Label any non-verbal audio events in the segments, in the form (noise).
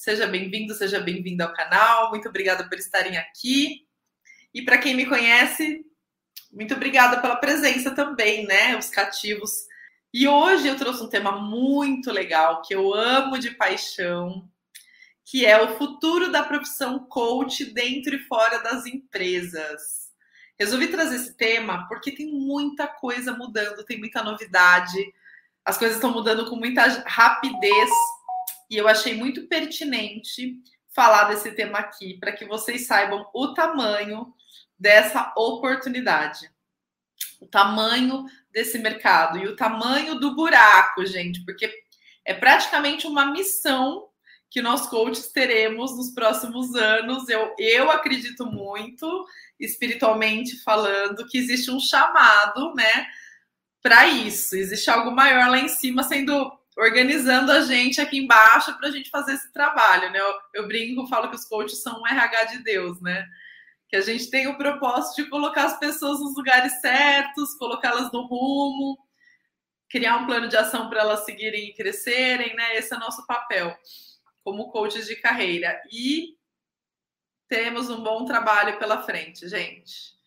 Seja bem-vindo, seja bem-vindo ao canal. Muito obrigada por estarem aqui. E para quem me conhece, muito obrigada pela presença também, né? Os cativos. E hoje eu trouxe um tema muito legal que eu amo de paixão, que é o futuro da profissão coach dentro e fora das empresas. Resolvi trazer esse tema porque tem muita coisa mudando, tem muita novidade, as coisas estão mudando com muita rapidez e eu achei muito pertinente falar desse tema aqui para que vocês saibam o tamanho dessa oportunidade, o tamanho desse mercado e o tamanho do buraco, gente, porque é praticamente uma missão que nós coaches teremos nos próximos anos. Eu, eu acredito muito, espiritualmente falando, que existe um chamado, né, para isso. Existe algo maior lá em cima sendo organizando a gente aqui embaixo para a gente fazer esse trabalho, né? Eu, eu brinco, falo que os coaches são um RH de Deus, né? Que a gente tem o propósito de colocar as pessoas nos lugares certos, colocá-las no rumo, criar um plano de ação para elas seguirem e crescerem, né? Esse é o nosso papel como coaches de carreira. E temos um bom trabalho pela frente, gente.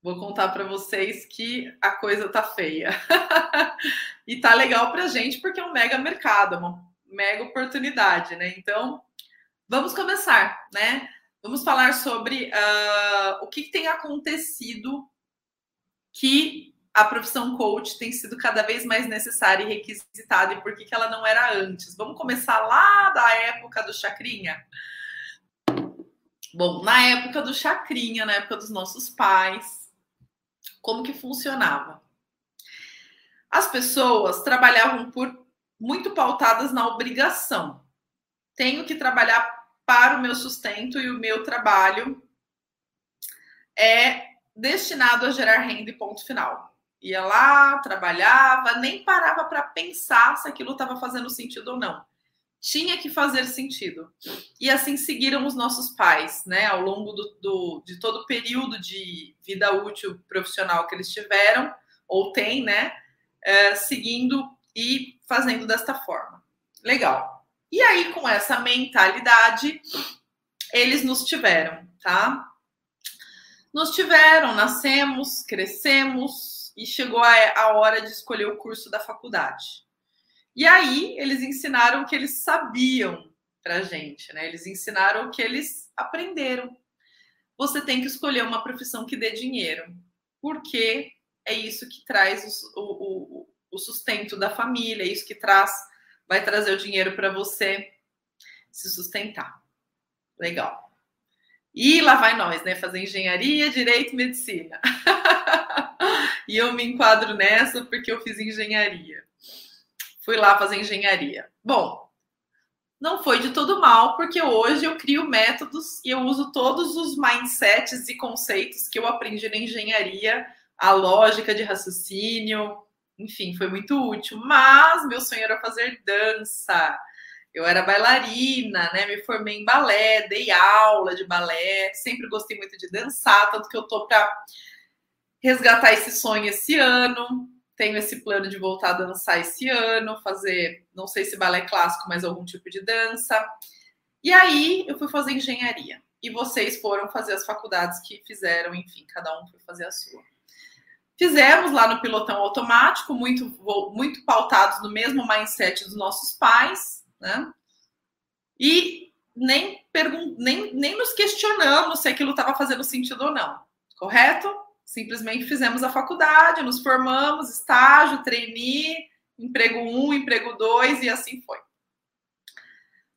Vou contar para vocês que a coisa tá feia. (laughs) e tá legal pra gente porque é um mega mercado, é uma mega oportunidade, né? Então, vamos começar, né? Vamos falar sobre uh, o que, que tem acontecido que a profissão coach tem sido cada vez mais necessária e requisitada e por que, que ela não era antes. Vamos começar lá da época do Chacrinha? Bom, na época do Chacrinha, na época dos nossos pais, como que funcionava? As pessoas trabalhavam por muito pautadas na obrigação. Tenho que trabalhar para o meu sustento e o meu trabalho é destinado a gerar renda e ponto final ia lá, trabalhava, nem parava para pensar se aquilo estava fazendo sentido ou não. Tinha que fazer sentido. E assim seguiram os nossos pais, né, ao longo do, do, de todo o período de vida útil profissional que eles tiveram, ou têm, né, é, seguindo e fazendo desta forma. Legal. E aí, com essa mentalidade, eles nos tiveram, tá? Nos tiveram, nascemos, crescemos, e chegou a, a hora de escolher o curso da faculdade. E aí eles ensinaram o que eles sabiam para gente, né? Eles ensinaram o que eles aprenderam. Você tem que escolher uma profissão que dê dinheiro, porque é isso que traz o, o, o sustento da família, é isso que traz, vai trazer o dinheiro para você se sustentar. Legal. E lá vai nós, né? Fazer engenharia, direito, medicina. (laughs) e eu me enquadro nessa porque eu fiz engenharia. Fui lá fazer engenharia. Bom, não foi de todo mal, porque hoje eu crio métodos e eu uso todos os mindsets e conceitos que eu aprendi na engenharia, a lógica de raciocínio, enfim, foi muito útil. Mas meu sonho era fazer dança. Eu era bailarina, né? Me formei em balé, dei aula de balé, sempre gostei muito de dançar, tanto que eu tô para resgatar esse sonho esse ano. Tenho esse plano de voltar a dançar esse ano, fazer, não sei se balé clássico, mas algum tipo de dança. E aí eu fui fazer engenharia. E vocês foram fazer as faculdades que fizeram, enfim, cada um foi fazer a sua. Fizemos lá no pilotão automático, muito, muito pautados no mesmo mindset dos nossos pais, né? E nem, nem, nem nos questionamos se aquilo estava fazendo sentido ou não, correto? Simplesmente fizemos a faculdade, nos formamos, estágio, trainee, emprego um, emprego dois e assim foi.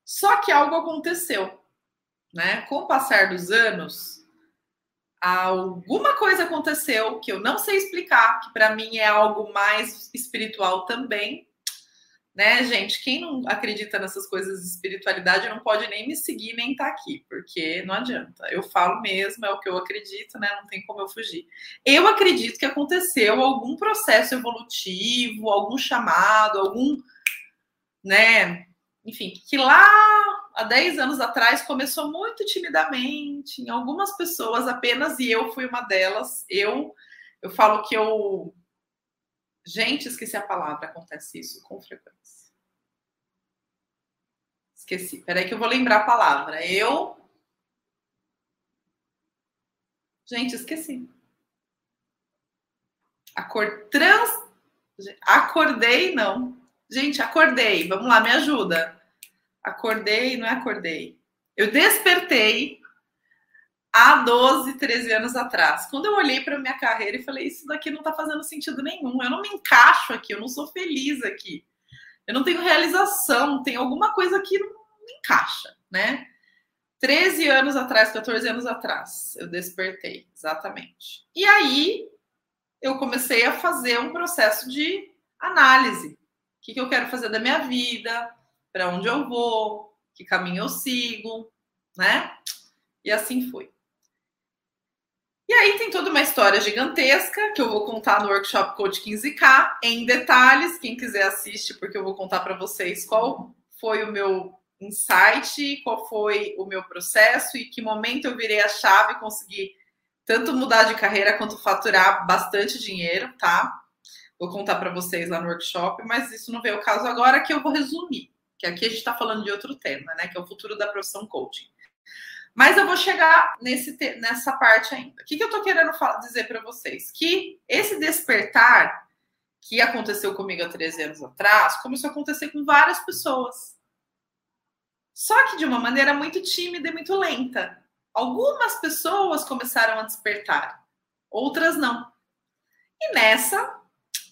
Só que algo aconteceu, né? Com o passar dos anos, alguma coisa aconteceu que eu não sei explicar, que para mim é algo mais espiritual também, né, gente? Quem não acredita nessas coisas de espiritualidade não pode nem me seguir nem estar tá aqui, porque não adianta. Eu falo mesmo, é o que eu acredito, né? Não tem como eu fugir. Eu acredito que aconteceu algum processo evolutivo, algum chamado, algum, né? Enfim, que lá há 10 anos atrás começou muito timidamente, em algumas pessoas apenas, e eu fui uma delas. Eu, eu falo que eu Gente, esqueci a palavra, acontece isso com frequência. Esqueci. Peraí que eu vou lembrar a palavra. Eu. Gente, esqueci. Acor... Trans... Acordei, não. Gente, acordei. Vamos lá, me ajuda. Acordei, não é acordei. Eu despertei há 12, 13 anos atrás. Quando eu olhei para minha carreira e falei, isso daqui não está fazendo sentido nenhum. Eu não me encaixo aqui, eu não sou feliz aqui. Eu não tenho realização, tem alguma coisa que não me encaixa, né? 13 anos atrás, 14 anos atrás, eu despertei, exatamente. E aí eu comecei a fazer um processo de análise. O que, que eu quero fazer da minha vida, para onde eu vou, que caminho eu sigo, né? E assim foi. E aí tem toda uma história gigantesca que eu vou contar no workshop Code 15K em detalhes. Quem quiser assiste, porque eu vou contar para vocês qual foi o meu insight, qual foi o meu processo e que momento eu virei a chave e consegui tanto mudar de carreira quanto faturar bastante dinheiro, tá? Vou contar para vocês lá no workshop, mas isso não veio o caso agora, que eu vou resumir, que aqui a gente está falando de outro tema, né? Que é o futuro da profissão coaching. Mas eu vou chegar nesse, nessa parte ainda. O que, que eu estou querendo dizer para vocês? Que esse despertar que aconteceu comigo há 13 anos atrás começou a acontecer com várias pessoas. Só que de uma maneira muito tímida e muito lenta. Algumas pessoas começaram a despertar, outras não. E nessa,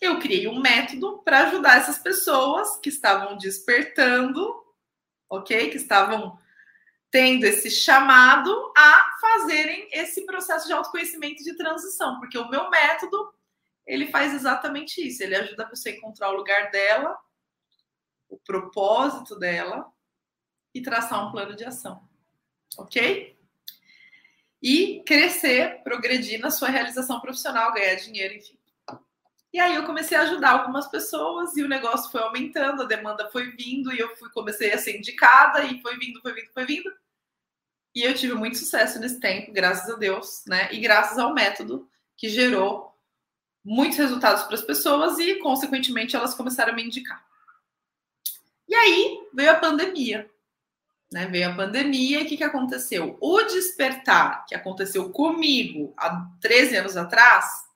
eu criei um método para ajudar essas pessoas que estavam despertando, ok? Que estavam tendo esse chamado a fazerem esse processo de autoconhecimento de transição, porque o meu método ele faz exatamente isso, ele ajuda a pessoa a encontrar o lugar dela, o propósito dela e traçar um plano de ação, ok? E crescer, progredir na sua realização profissional, ganhar dinheiro, enfim. E aí eu comecei a ajudar algumas pessoas e o negócio foi aumentando, a demanda foi vindo e eu fui comecei a ser indicada e foi vindo, foi vindo, foi vindo. E eu tive muito sucesso nesse tempo, graças a Deus, né? E graças ao método que gerou muitos resultados para as pessoas e, consequentemente, elas começaram a me indicar. E aí veio a pandemia. Né? Veio a pandemia e o que, que aconteceu? O despertar que aconteceu comigo há 13 anos atrás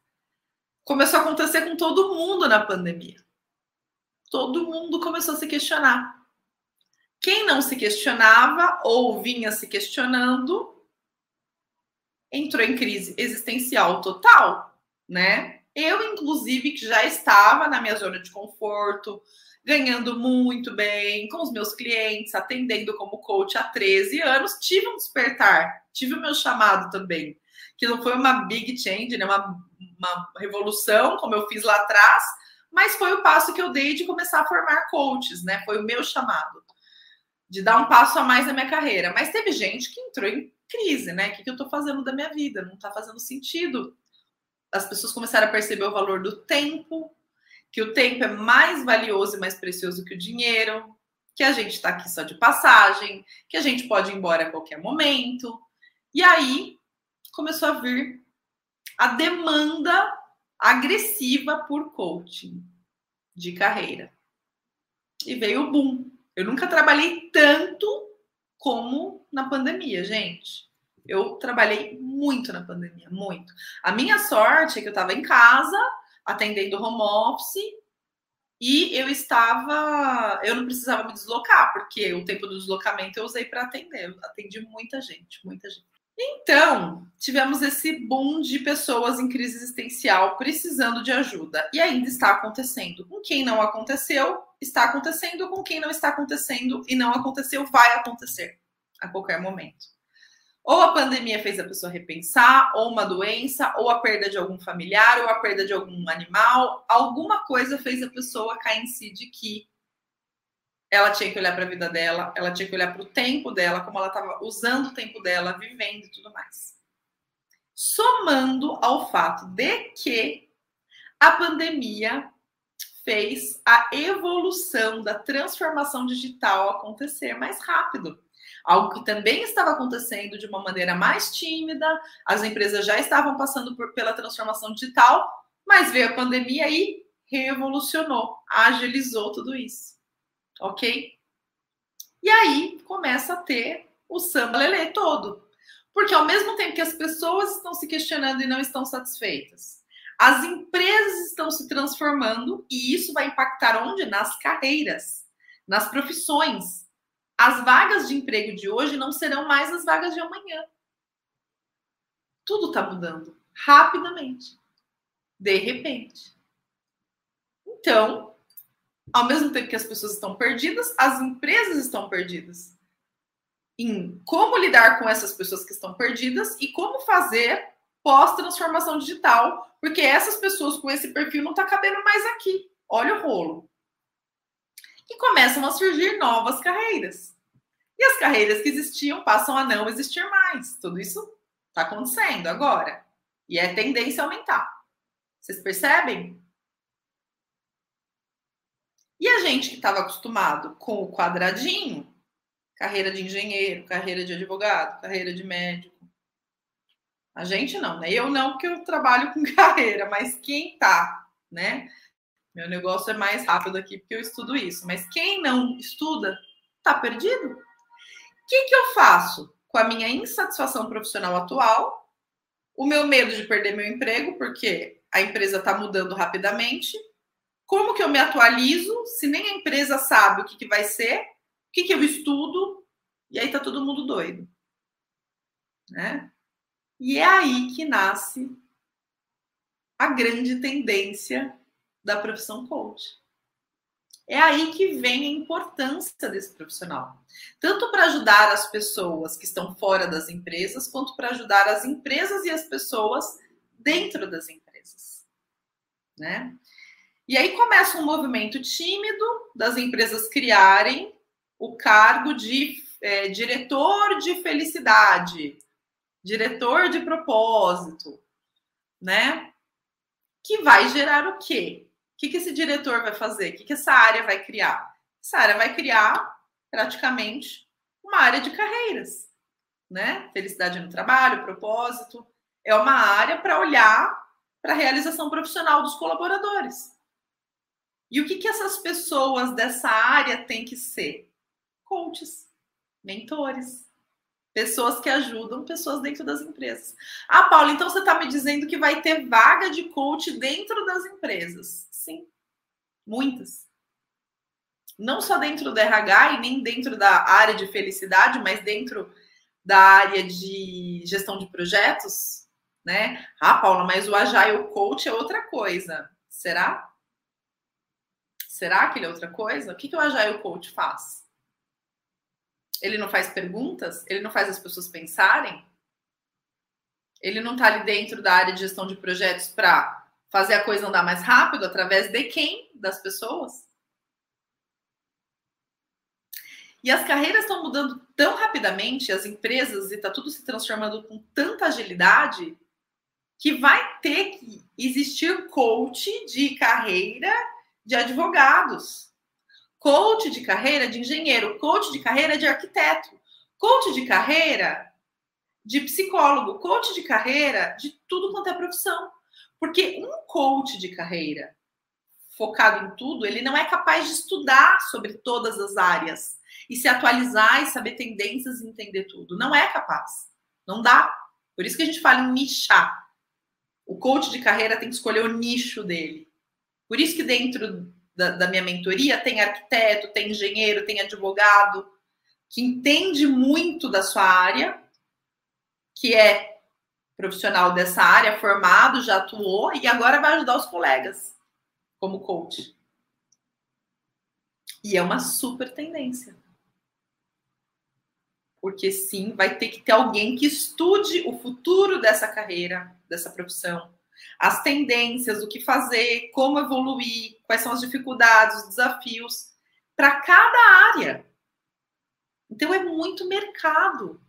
começou a acontecer com todo mundo na pandemia. Todo mundo começou a se questionar. Quem não se questionava ou vinha se questionando entrou em crise existencial total, né? Eu, inclusive, que já estava na minha zona de conforto, ganhando muito bem com os meus clientes, atendendo como coach há 13 anos, tive um despertar, tive o meu chamado também, que não foi uma big change, né? uma, uma revolução, como eu fiz lá atrás, mas foi o passo que eu dei de começar a formar coaches, né? Foi o meu chamado de dar um passo a mais na minha carreira. Mas teve gente que entrou em crise, né? O que, que eu estou fazendo da minha vida? Não está fazendo sentido. As pessoas começaram a perceber o valor do tempo, que o tempo é mais valioso e mais precioso que o dinheiro, que a gente está aqui só de passagem, que a gente pode ir embora a qualquer momento. E aí começou a vir a demanda agressiva por coaching de carreira. E veio o boom. Eu nunca trabalhei tanto como na pandemia, gente. Eu trabalhei muito na pandemia, muito. A minha sorte é que eu estava em casa atendendo home office e eu estava, eu não precisava me deslocar, porque o tempo do deslocamento eu usei para atender. Eu atendi muita gente, muita gente. Então, tivemos esse boom de pessoas em crise existencial precisando de ajuda. E ainda está acontecendo. Com quem não aconteceu, está acontecendo. Com quem não está acontecendo e não aconteceu, vai acontecer a qualquer momento. Ou a pandemia fez a pessoa repensar, ou uma doença, ou a perda de algum familiar, ou a perda de algum animal. Alguma coisa fez a pessoa cair em si de que ela tinha que olhar para a vida dela, ela tinha que olhar para o tempo dela, como ela estava usando o tempo dela, vivendo e tudo mais. Somando ao fato de que a pandemia fez a evolução da transformação digital acontecer mais rápido algo que também estava acontecendo de uma maneira mais tímida, as empresas já estavam passando por, pela transformação digital, mas veio a pandemia e revolucionou, agilizou tudo isso. Ok? E aí começa a ter o samba lelê todo. Porque ao mesmo tempo que as pessoas estão se questionando e não estão satisfeitas, as empresas estão se transformando e isso vai impactar onde? Nas carreiras, nas profissões. As vagas de emprego de hoje não serão mais as vagas de amanhã. Tudo está mudando rapidamente, de repente. Então, ao mesmo tempo que as pessoas estão perdidas, as empresas estão perdidas em como lidar com essas pessoas que estão perdidas e como fazer pós-transformação digital, porque essas pessoas com esse perfil não está cabendo mais aqui. Olha o rolo. E começam a surgir novas carreiras. E as carreiras que existiam passam a não existir mais. Tudo isso está acontecendo agora. E é tendência a aumentar. Vocês percebem? E a gente que estava acostumado com o quadradinho, carreira de engenheiro, carreira de advogado, carreira de médico. A gente não, né? Eu não, porque eu trabalho com (laughs) carreira, mas quem tá, né? Meu negócio é mais rápido aqui porque eu estudo isso, mas quem não estuda tá perdido. O que, que eu faço com a minha insatisfação profissional atual, o meu medo de perder meu emprego, porque a empresa está mudando rapidamente, como que eu me atualizo se nem a empresa sabe o que, que vai ser, o que, que eu estudo, e aí tá todo mundo doido. Né? E é aí que nasce a grande tendência da profissão coach. É aí que vem a importância desse profissional, tanto para ajudar as pessoas que estão fora das empresas, quanto para ajudar as empresas e as pessoas dentro das empresas, né? E aí começa um movimento tímido das empresas criarem o cargo de é, diretor de felicidade, diretor de propósito, né? Que vai gerar o quê? O que, que esse diretor vai fazer? O que, que essa área vai criar? Essa área vai criar praticamente uma área de carreiras, né? Felicidade no trabalho, propósito. É uma área para olhar para a realização profissional dos colaboradores. E o que, que essas pessoas dessa área têm que ser? Coaches, mentores, pessoas que ajudam pessoas dentro das empresas. Ah, Paula, então você está me dizendo que vai ter vaga de coach dentro das empresas? Sim, muitas. Não só dentro do RH e nem dentro da área de felicidade, mas dentro da área de gestão de projetos, né? Ah, Paula, mas o Agile Coach é outra coisa. Será? Será que ele é outra coisa? O que, que o Agile Coach faz? Ele não faz perguntas? Ele não faz as pessoas pensarem? Ele não está ali dentro da área de gestão de projetos para fazer a coisa andar mais rápido através de quem? Das pessoas? E as carreiras estão mudando tão rapidamente, as empresas e está tudo se transformando com tanta agilidade, que vai ter que existir coach de carreira de advogados, coach de carreira de engenheiro, coach de carreira de arquiteto, coach de carreira de psicólogo, coach de carreira de tudo quanto é profissão. Porque um coach de carreira focado em tudo, ele não é capaz de estudar sobre todas as áreas e se atualizar e saber tendências e entender tudo. Não é capaz. Não dá. Por isso que a gente fala em nichar. O coach de carreira tem que escolher o nicho dele. Por isso que dentro da, da minha mentoria tem arquiteto, tem engenheiro, tem advogado, que entende muito da sua área, que é profissional dessa área, formado, já atuou e agora vai ajudar os colegas como coach. E é uma super tendência. Porque sim, vai ter que ter alguém que estude o futuro dessa carreira, dessa profissão, as tendências, o que fazer, como evoluir, quais são as dificuldades, os desafios para cada área. Então é muito mercado.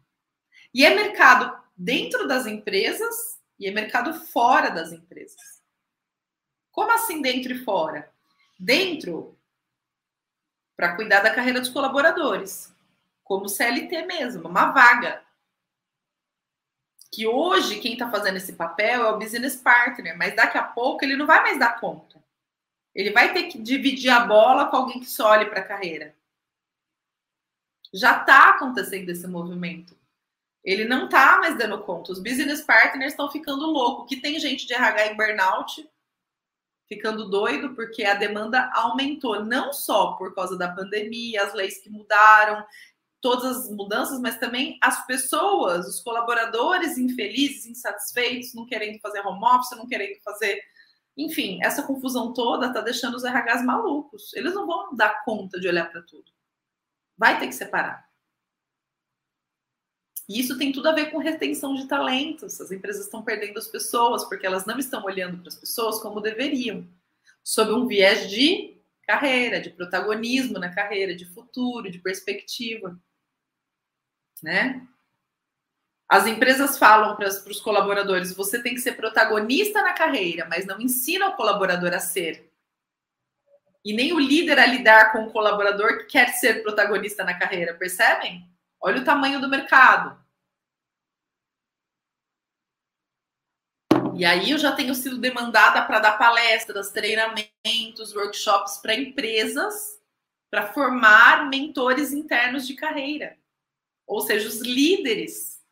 E é mercado dentro das empresas e é mercado fora das empresas. Como assim dentro e fora? Dentro para cuidar da carreira dos colaboradores, como CLT mesmo, uma vaga que hoje quem está fazendo esse papel é o business partner, mas daqui a pouco ele não vai mais dar conta. Ele vai ter que dividir a bola com alguém que só olhe para a carreira. Já está acontecendo esse movimento. Ele não está mais dando conta. Os business partners estão ficando loucos. Que tem gente de RH em burnout ficando doido porque a demanda aumentou, não só por causa da pandemia, as leis que mudaram, todas as mudanças, mas também as pessoas, os colaboradores infelizes, insatisfeitos, não querendo fazer home office, não querendo fazer. Enfim, essa confusão toda está deixando os RHs malucos. Eles não vão dar conta de olhar para tudo. Vai ter que separar. E isso tem tudo a ver com retenção de talentos. As empresas estão perdendo as pessoas porque elas não estão olhando para as pessoas como deveriam, sob um viés de carreira, de protagonismo na carreira, de futuro, de perspectiva. Né? As empresas falam para os colaboradores: você tem que ser protagonista na carreira, mas não ensina o colaborador a ser. E nem o líder a lidar com o colaborador que quer ser protagonista na carreira, percebem? Olha o tamanho do mercado. E aí eu já tenho sido demandada para dar palestras, treinamentos, workshops para empresas para formar mentores internos de carreira. Ou seja, os líderes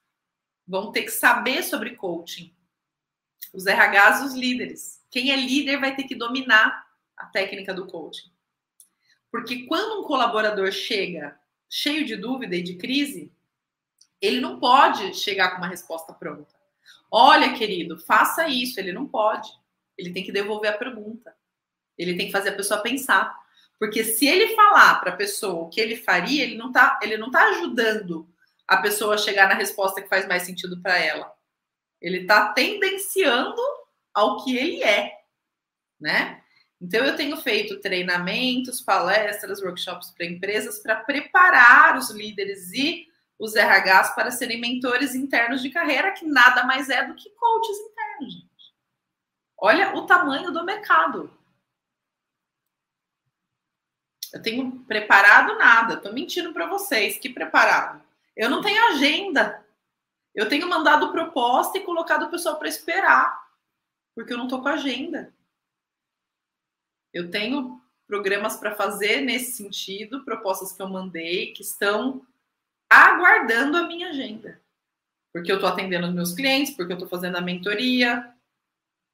vão ter que saber sobre coaching. Os RHs, os líderes. Quem é líder vai ter que dominar a técnica do coaching. Porque quando um colaborador chega cheio de dúvida e de crise, ele não pode chegar com uma resposta pronta. Olha, querido, faça isso. Ele não pode. Ele tem que devolver a pergunta. Ele tem que fazer a pessoa pensar. Porque se ele falar para a pessoa o que ele faria, ele não está ele não tá ajudando a pessoa a chegar na resposta que faz mais sentido para ela. Ele está tendenciando ao que ele é, né? Então, eu tenho feito treinamentos, palestras, workshops para empresas para preparar os líderes e os RHs para serem mentores internos de carreira, que nada mais é do que coaches internos, gente. Olha o tamanho do mercado. Eu tenho preparado nada, estou mentindo para vocês. Que preparado? Eu não tenho agenda. Eu tenho mandado proposta e colocado o pessoal para esperar, porque eu não estou com agenda. Eu tenho programas para fazer nesse sentido, propostas que eu mandei, que estão aguardando a minha agenda. Porque eu estou atendendo os meus clientes, porque eu estou fazendo a mentoria,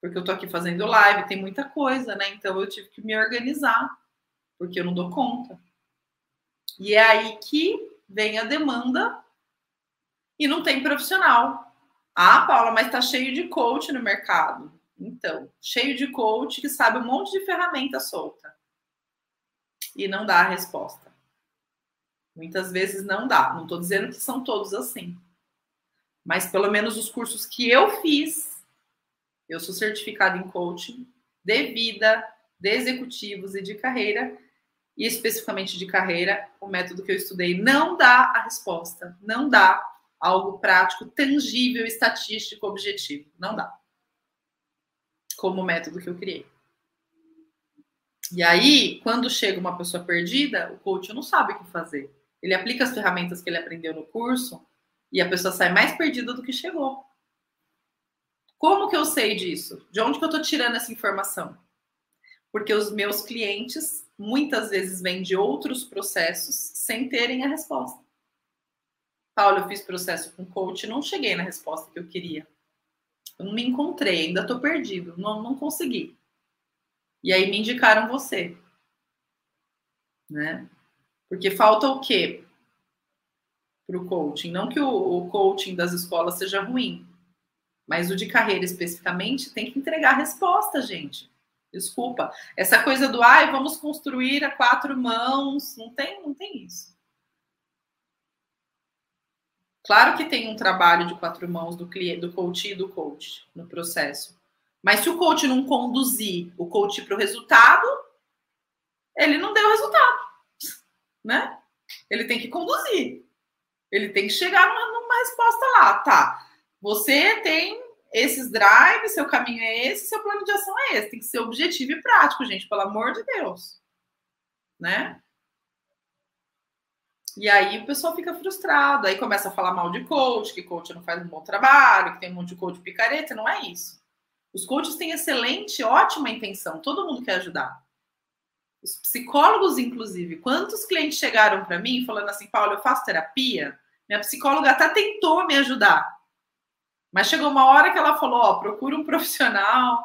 porque eu estou aqui fazendo live, tem muita coisa, né? Então eu tive que me organizar, porque eu não dou conta. E é aí que vem a demanda e não tem profissional. Ah, Paula, mas está cheio de coach no mercado. Então, cheio de coach que sabe um monte de ferramenta solta e não dá a resposta. Muitas vezes não dá. Não estou dizendo que são todos assim. Mas pelo menos os cursos que eu fiz, eu sou certificada em coaching de vida, de executivos e de carreira, e especificamente de carreira, o método que eu estudei não dá a resposta, não dá algo prático, tangível, estatístico, objetivo. Não dá como método que eu criei. E aí, quando chega uma pessoa perdida, o coach não sabe o que fazer. Ele aplica as ferramentas que ele aprendeu no curso e a pessoa sai mais perdida do que chegou. Como que eu sei disso? De onde que eu estou tirando essa informação? Porque os meus clientes muitas vezes vêm de outros processos sem terem a resposta. Paulo, eu fiz processo com coach não cheguei na resposta que eu queria. Eu não me encontrei, ainda estou perdido, não, não consegui. E aí me indicaram você. Né? Porque falta o quê para o coaching? Não que o, o coaching das escolas seja ruim, mas o de carreira especificamente tem que entregar resposta, gente. Desculpa. Essa coisa do ai, vamos construir a quatro mãos, não tem, não tem isso. Claro que tem um trabalho de quatro mãos do cliente, do coach e do coach no processo. Mas se o coach não conduzir o coach para o resultado, ele não deu resultado, né? Ele tem que conduzir. Ele tem que chegar numa, numa resposta lá, tá? Você tem esses drives, seu caminho é esse, seu plano de ação é esse. Tem que ser objetivo e prático, gente, pelo amor de Deus, né? E aí o pessoal fica frustrado, aí começa a falar mal de coach, que coach não faz um bom trabalho, que tem um monte de coach picareta, não é isso. Os coaches têm excelente, ótima intenção, todo mundo quer ajudar. Os psicólogos, inclusive, quantos clientes chegaram para mim falando assim, Paulo, eu faço terapia? Minha psicóloga até tentou me ajudar. Mas chegou uma hora que ela falou, ó, procura um profissional.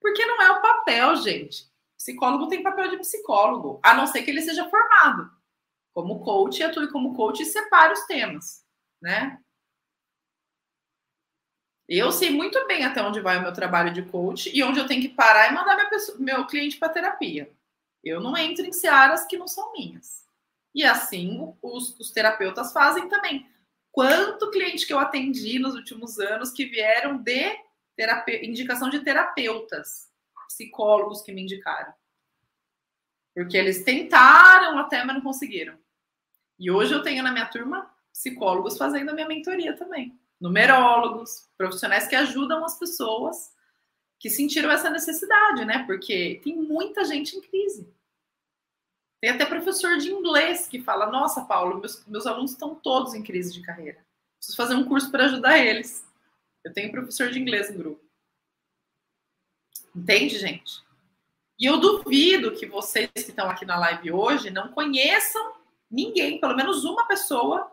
Porque não é o papel, gente. Psicólogo tem papel de psicólogo, a não ser que ele seja formado como coach, atue como coach e separe os temas, né? Eu sei muito bem até onde vai o meu trabalho de coach e onde eu tenho que parar e mandar pessoa, meu cliente para terapia. Eu não entro em searas que não são minhas. E assim os, os terapeutas fazem também. Quanto cliente que eu atendi nos últimos anos que vieram de terape... indicação de terapeutas, psicólogos que me indicaram. Porque eles tentaram até, mas não conseguiram. E hoje eu tenho na minha turma psicólogos fazendo a minha mentoria também numerólogos, profissionais que ajudam as pessoas que sentiram essa necessidade, né? Porque tem muita gente em crise. Tem até professor de inglês que fala: Nossa, Paulo, meus, meus alunos estão todos em crise de carreira. Preciso fazer um curso para ajudar eles. Eu tenho professor de inglês no grupo. Entende, gente? E eu duvido que vocês que estão aqui na live hoje não conheçam ninguém, pelo menos uma pessoa,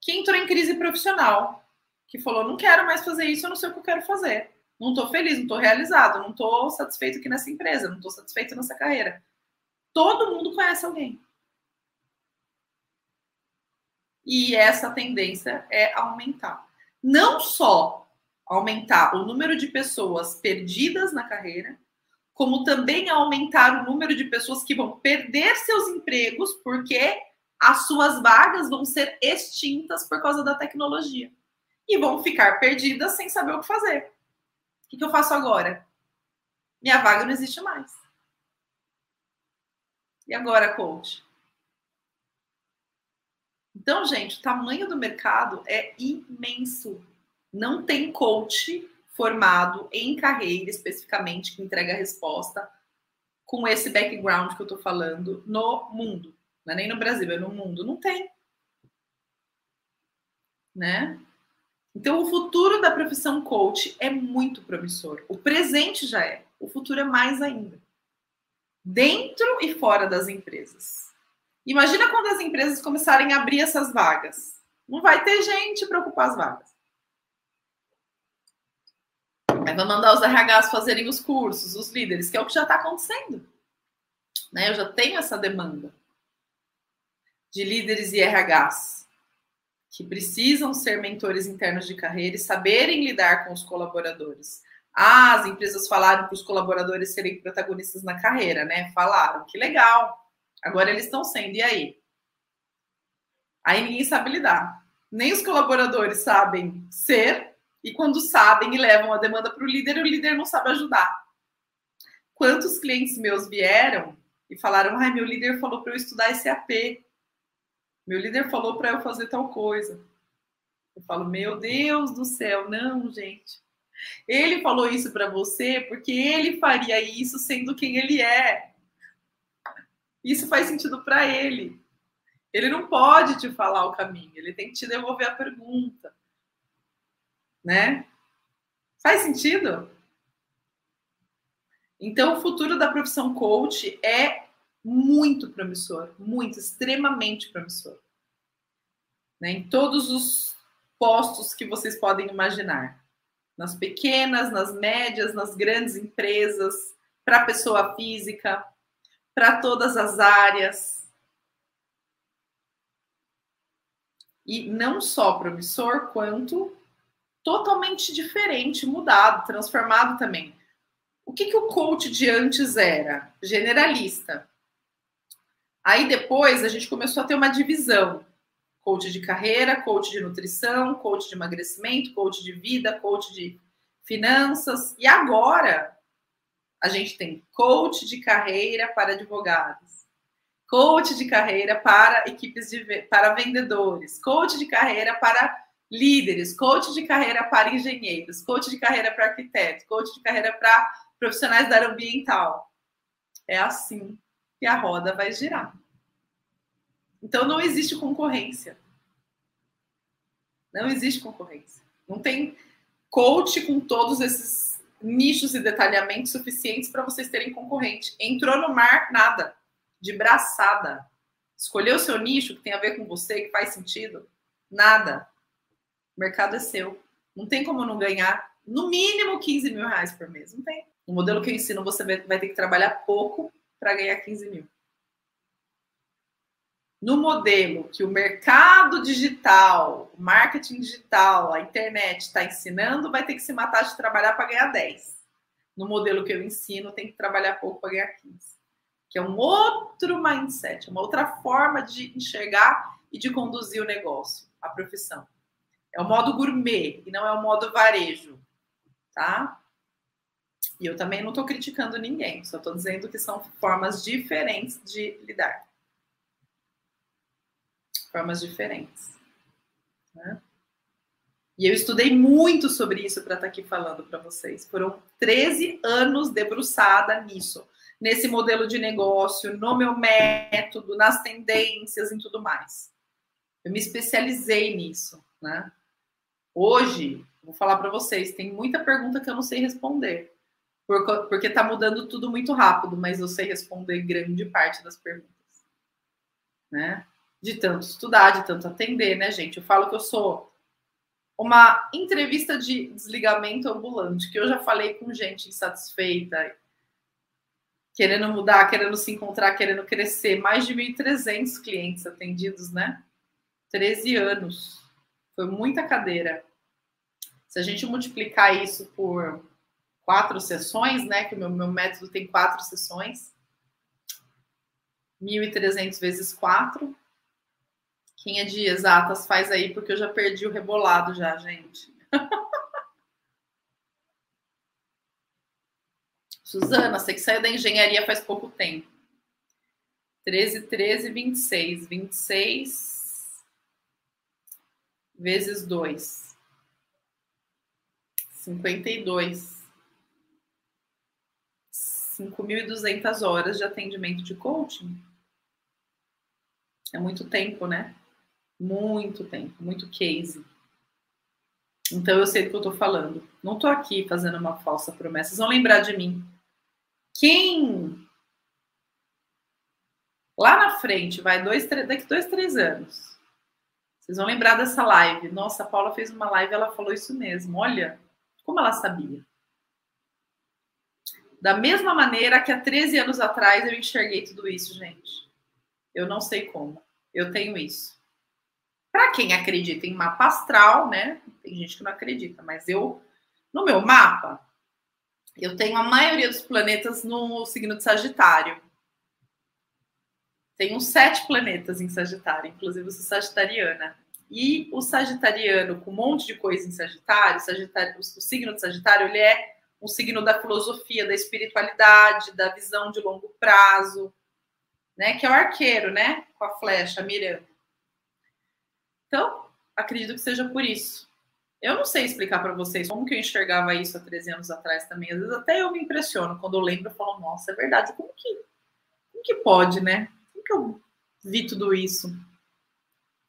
que entrou em crise profissional que falou: não quero mais fazer isso, eu não sei o que eu quero fazer. Não estou feliz, não estou realizado, não estou satisfeito aqui nessa empresa, não estou satisfeito nessa carreira. Todo mundo conhece alguém. E essa tendência é aumentar. Não só aumentar o número de pessoas perdidas na carreira, como também aumentar o número de pessoas que vão perder seus empregos porque as suas vagas vão ser extintas por causa da tecnologia e vão ficar perdidas sem saber o que fazer. O que, eu faço agora? Minha vaga não existe mais. E agora, coach? Então, gente, o tamanho do mercado é imenso. Não tem coach formado em carreira especificamente que entrega a resposta com esse background que eu tô falando no mundo. Não é nem no Brasil, é no mundo. Não tem. Né? Então, o futuro da profissão coach é muito promissor. O presente já é, o futuro é mais ainda. Dentro e fora das empresas. Imagina quando as empresas começarem a abrir essas vagas. Não vai ter gente para ocupar as vagas. Aí vai mandar os RHs fazerem os cursos, os líderes, que é o que já está acontecendo. Né? Eu já tenho essa demanda de líderes e RHs que precisam ser mentores internos de carreira e saberem lidar com os colaboradores. Ah, as empresas falaram para os colaboradores serem protagonistas na carreira, né? Falaram, que legal. Agora eles estão sendo, e aí? Aí ninguém sabe lidar. Nem os colaboradores sabem ser, e quando sabem e levam a demanda para o líder, o líder não sabe ajudar. Quantos clientes meus vieram e falaram: ai, meu líder falou para eu estudar esse AP. Meu líder falou para eu fazer tal coisa. Eu falo, meu Deus do céu, não, gente. Ele falou isso para você porque ele faria isso sendo quem ele é. Isso faz sentido para ele. Ele não pode te falar o caminho, ele tem que te devolver a pergunta. Né? Faz sentido? Então, o futuro da profissão coach é muito promissor, muito, extremamente promissor. Né? Em todos os postos que vocês podem imaginar. Nas pequenas, nas médias, nas grandes empresas, para a pessoa física, para todas as áreas. E não só promissor, quanto totalmente diferente, mudado, transformado também. O que, que o coach de antes era? Generalista. Aí depois a gente começou a ter uma divisão. Coach de carreira, coach de nutrição, coach de emagrecimento, coach de vida, coach de finanças. E agora a gente tem coach de carreira para advogados, coach de carreira para equipes de para vendedores, coach de carreira para líderes, coach de carreira para engenheiros, coach de carreira para arquitetos, coach de carreira para profissionais da área ambiental. É assim e a roda vai girar. Então não existe concorrência. Não existe concorrência. Não tem coach com todos esses nichos e detalhamentos suficientes para vocês terem concorrente. Entrou no mar, nada. De braçada. Escolheu o seu nicho que tem a ver com você, que faz sentido? Nada. O mercado é seu. Não tem como não ganhar no mínimo 15 mil reais por mês. Não tem. No modelo que eu ensino, você vai ter que trabalhar pouco para ganhar 15 mil. No modelo que o mercado digital, marketing digital, a internet está ensinando, vai ter que se matar de trabalhar para ganhar 10. No modelo que eu ensino, tem que trabalhar pouco para ganhar 15. Que é um outro mindset, uma outra forma de enxergar e de conduzir o negócio, a profissão. É o modo gourmet e não é o modo varejo, tá? E eu também não estou criticando ninguém, só estou dizendo que são formas diferentes de lidar formas diferentes. Né? E eu estudei muito sobre isso para estar tá aqui falando para vocês. Foram 13 anos debruçada nisso, nesse modelo de negócio, no meu método, nas tendências e tudo mais. Eu me especializei nisso, né? Hoje, vou falar para vocês, tem muita pergunta que eu não sei responder, porque está mudando tudo muito rápido, mas eu sei responder grande parte das perguntas, né? De tanto estudar, de tanto atender, né, gente? Eu falo que eu sou uma entrevista de desligamento ambulante, que eu já falei com gente insatisfeita, querendo mudar, querendo se encontrar, querendo crescer. Mais de 1.300 clientes atendidos, né? 13 anos. Foi muita cadeira. Se a gente multiplicar isso por quatro sessões, né? Que o meu, meu método tem quatro sessões. 1.300 vezes 4, quem é de exatas faz aí, porque eu já perdi o rebolado já, gente. (laughs) Suzana, você que saiu da engenharia faz pouco tempo. 13, 13, 26. 26 vezes 2. 52. 5.200 horas de atendimento de coaching. É muito tempo, né? Muito tempo, muito case. Então eu sei do que eu tô falando. Não tô aqui fazendo uma falsa promessa. Vocês vão lembrar de mim. Quem lá na frente vai dois, três, daqui dois, três anos. Vocês vão lembrar dessa live. Nossa, a Paula fez uma live, ela falou isso mesmo. Olha como ela sabia. Da mesma maneira que há 13 anos atrás eu enxerguei tudo isso, gente. Eu não sei como. Eu tenho isso. Para quem acredita em mapa astral, né? Tem gente que não acredita, mas eu, no meu mapa, eu tenho a maioria dos planetas no signo de Sagitário. Tenho sete planetas em Sagitário, inclusive eu sou sagitariana. E o sagitariano, com um monte de coisa em Sagitário, Sagitário o signo de Sagitário, ele é um signo da filosofia, da espiritualidade, da visão de longo prazo, né? Que é o arqueiro, né? Com a flecha mirando. Então, acredito que seja por isso. Eu não sei explicar para vocês como que eu enxergava isso há 13 anos atrás também. Às vezes até eu me impressiono quando eu lembro, eu falo, nossa, é verdade. Como que, como que pode, né? Como que eu vi tudo isso?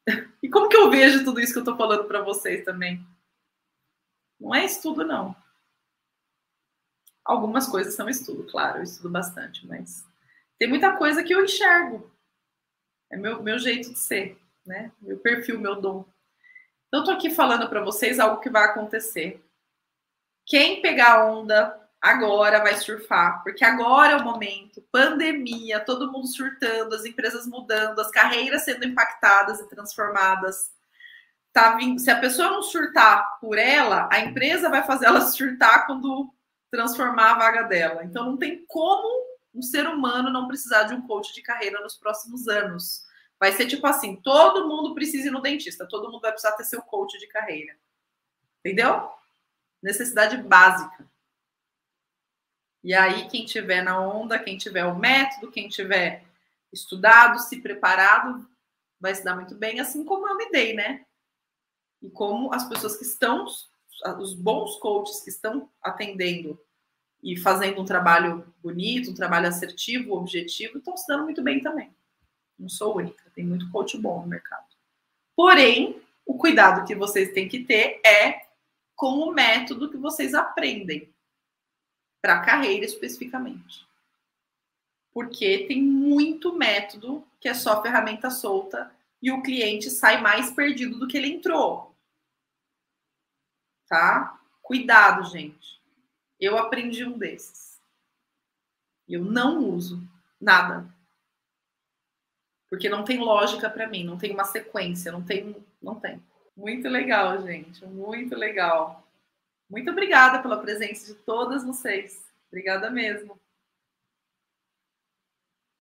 (laughs) E como que eu vejo tudo isso que eu estou falando para vocês também? Não é estudo, não. Algumas coisas são estudo, claro, eu estudo bastante, mas tem muita coisa que eu enxergo. É meu, meu jeito de ser né? Meu perfil, meu dom. Então, estou aqui falando para vocês algo que vai acontecer. Quem pegar onda agora vai surfar, porque agora é o momento. Pandemia, todo mundo surtando, as empresas mudando, as carreiras sendo impactadas e transformadas. Tá vindo, se a pessoa não surtar por ela, a empresa vai fazer ela (laughs) surtar quando transformar a vaga dela. Então não tem como um ser humano não precisar de um coach de carreira nos próximos anos. Vai ser tipo assim: todo mundo precisa ir no dentista, todo mundo vai precisar ter seu coach de carreira. Entendeu? Necessidade básica. E aí, quem tiver na onda, quem tiver o método, quem tiver estudado, se preparado, vai se dar muito bem, assim como eu me dei, né? E como as pessoas que estão, os bons coaches que estão atendendo e fazendo um trabalho bonito, um trabalho assertivo, objetivo, estão se dando muito bem também. Não sou única, tem muito coach bom no mercado. Porém, o cuidado que vocês têm que ter é com o método que vocês aprendem. para carreira especificamente. Porque tem muito método que é só ferramenta solta e o cliente sai mais perdido do que ele entrou. Tá? Cuidado, gente. Eu aprendi um desses. Eu não uso nada. Porque não tem lógica para mim, não tem uma sequência, não tem, não tem. Muito legal, gente, muito legal. Muito obrigada pela presença de todas vocês. Obrigada mesmo.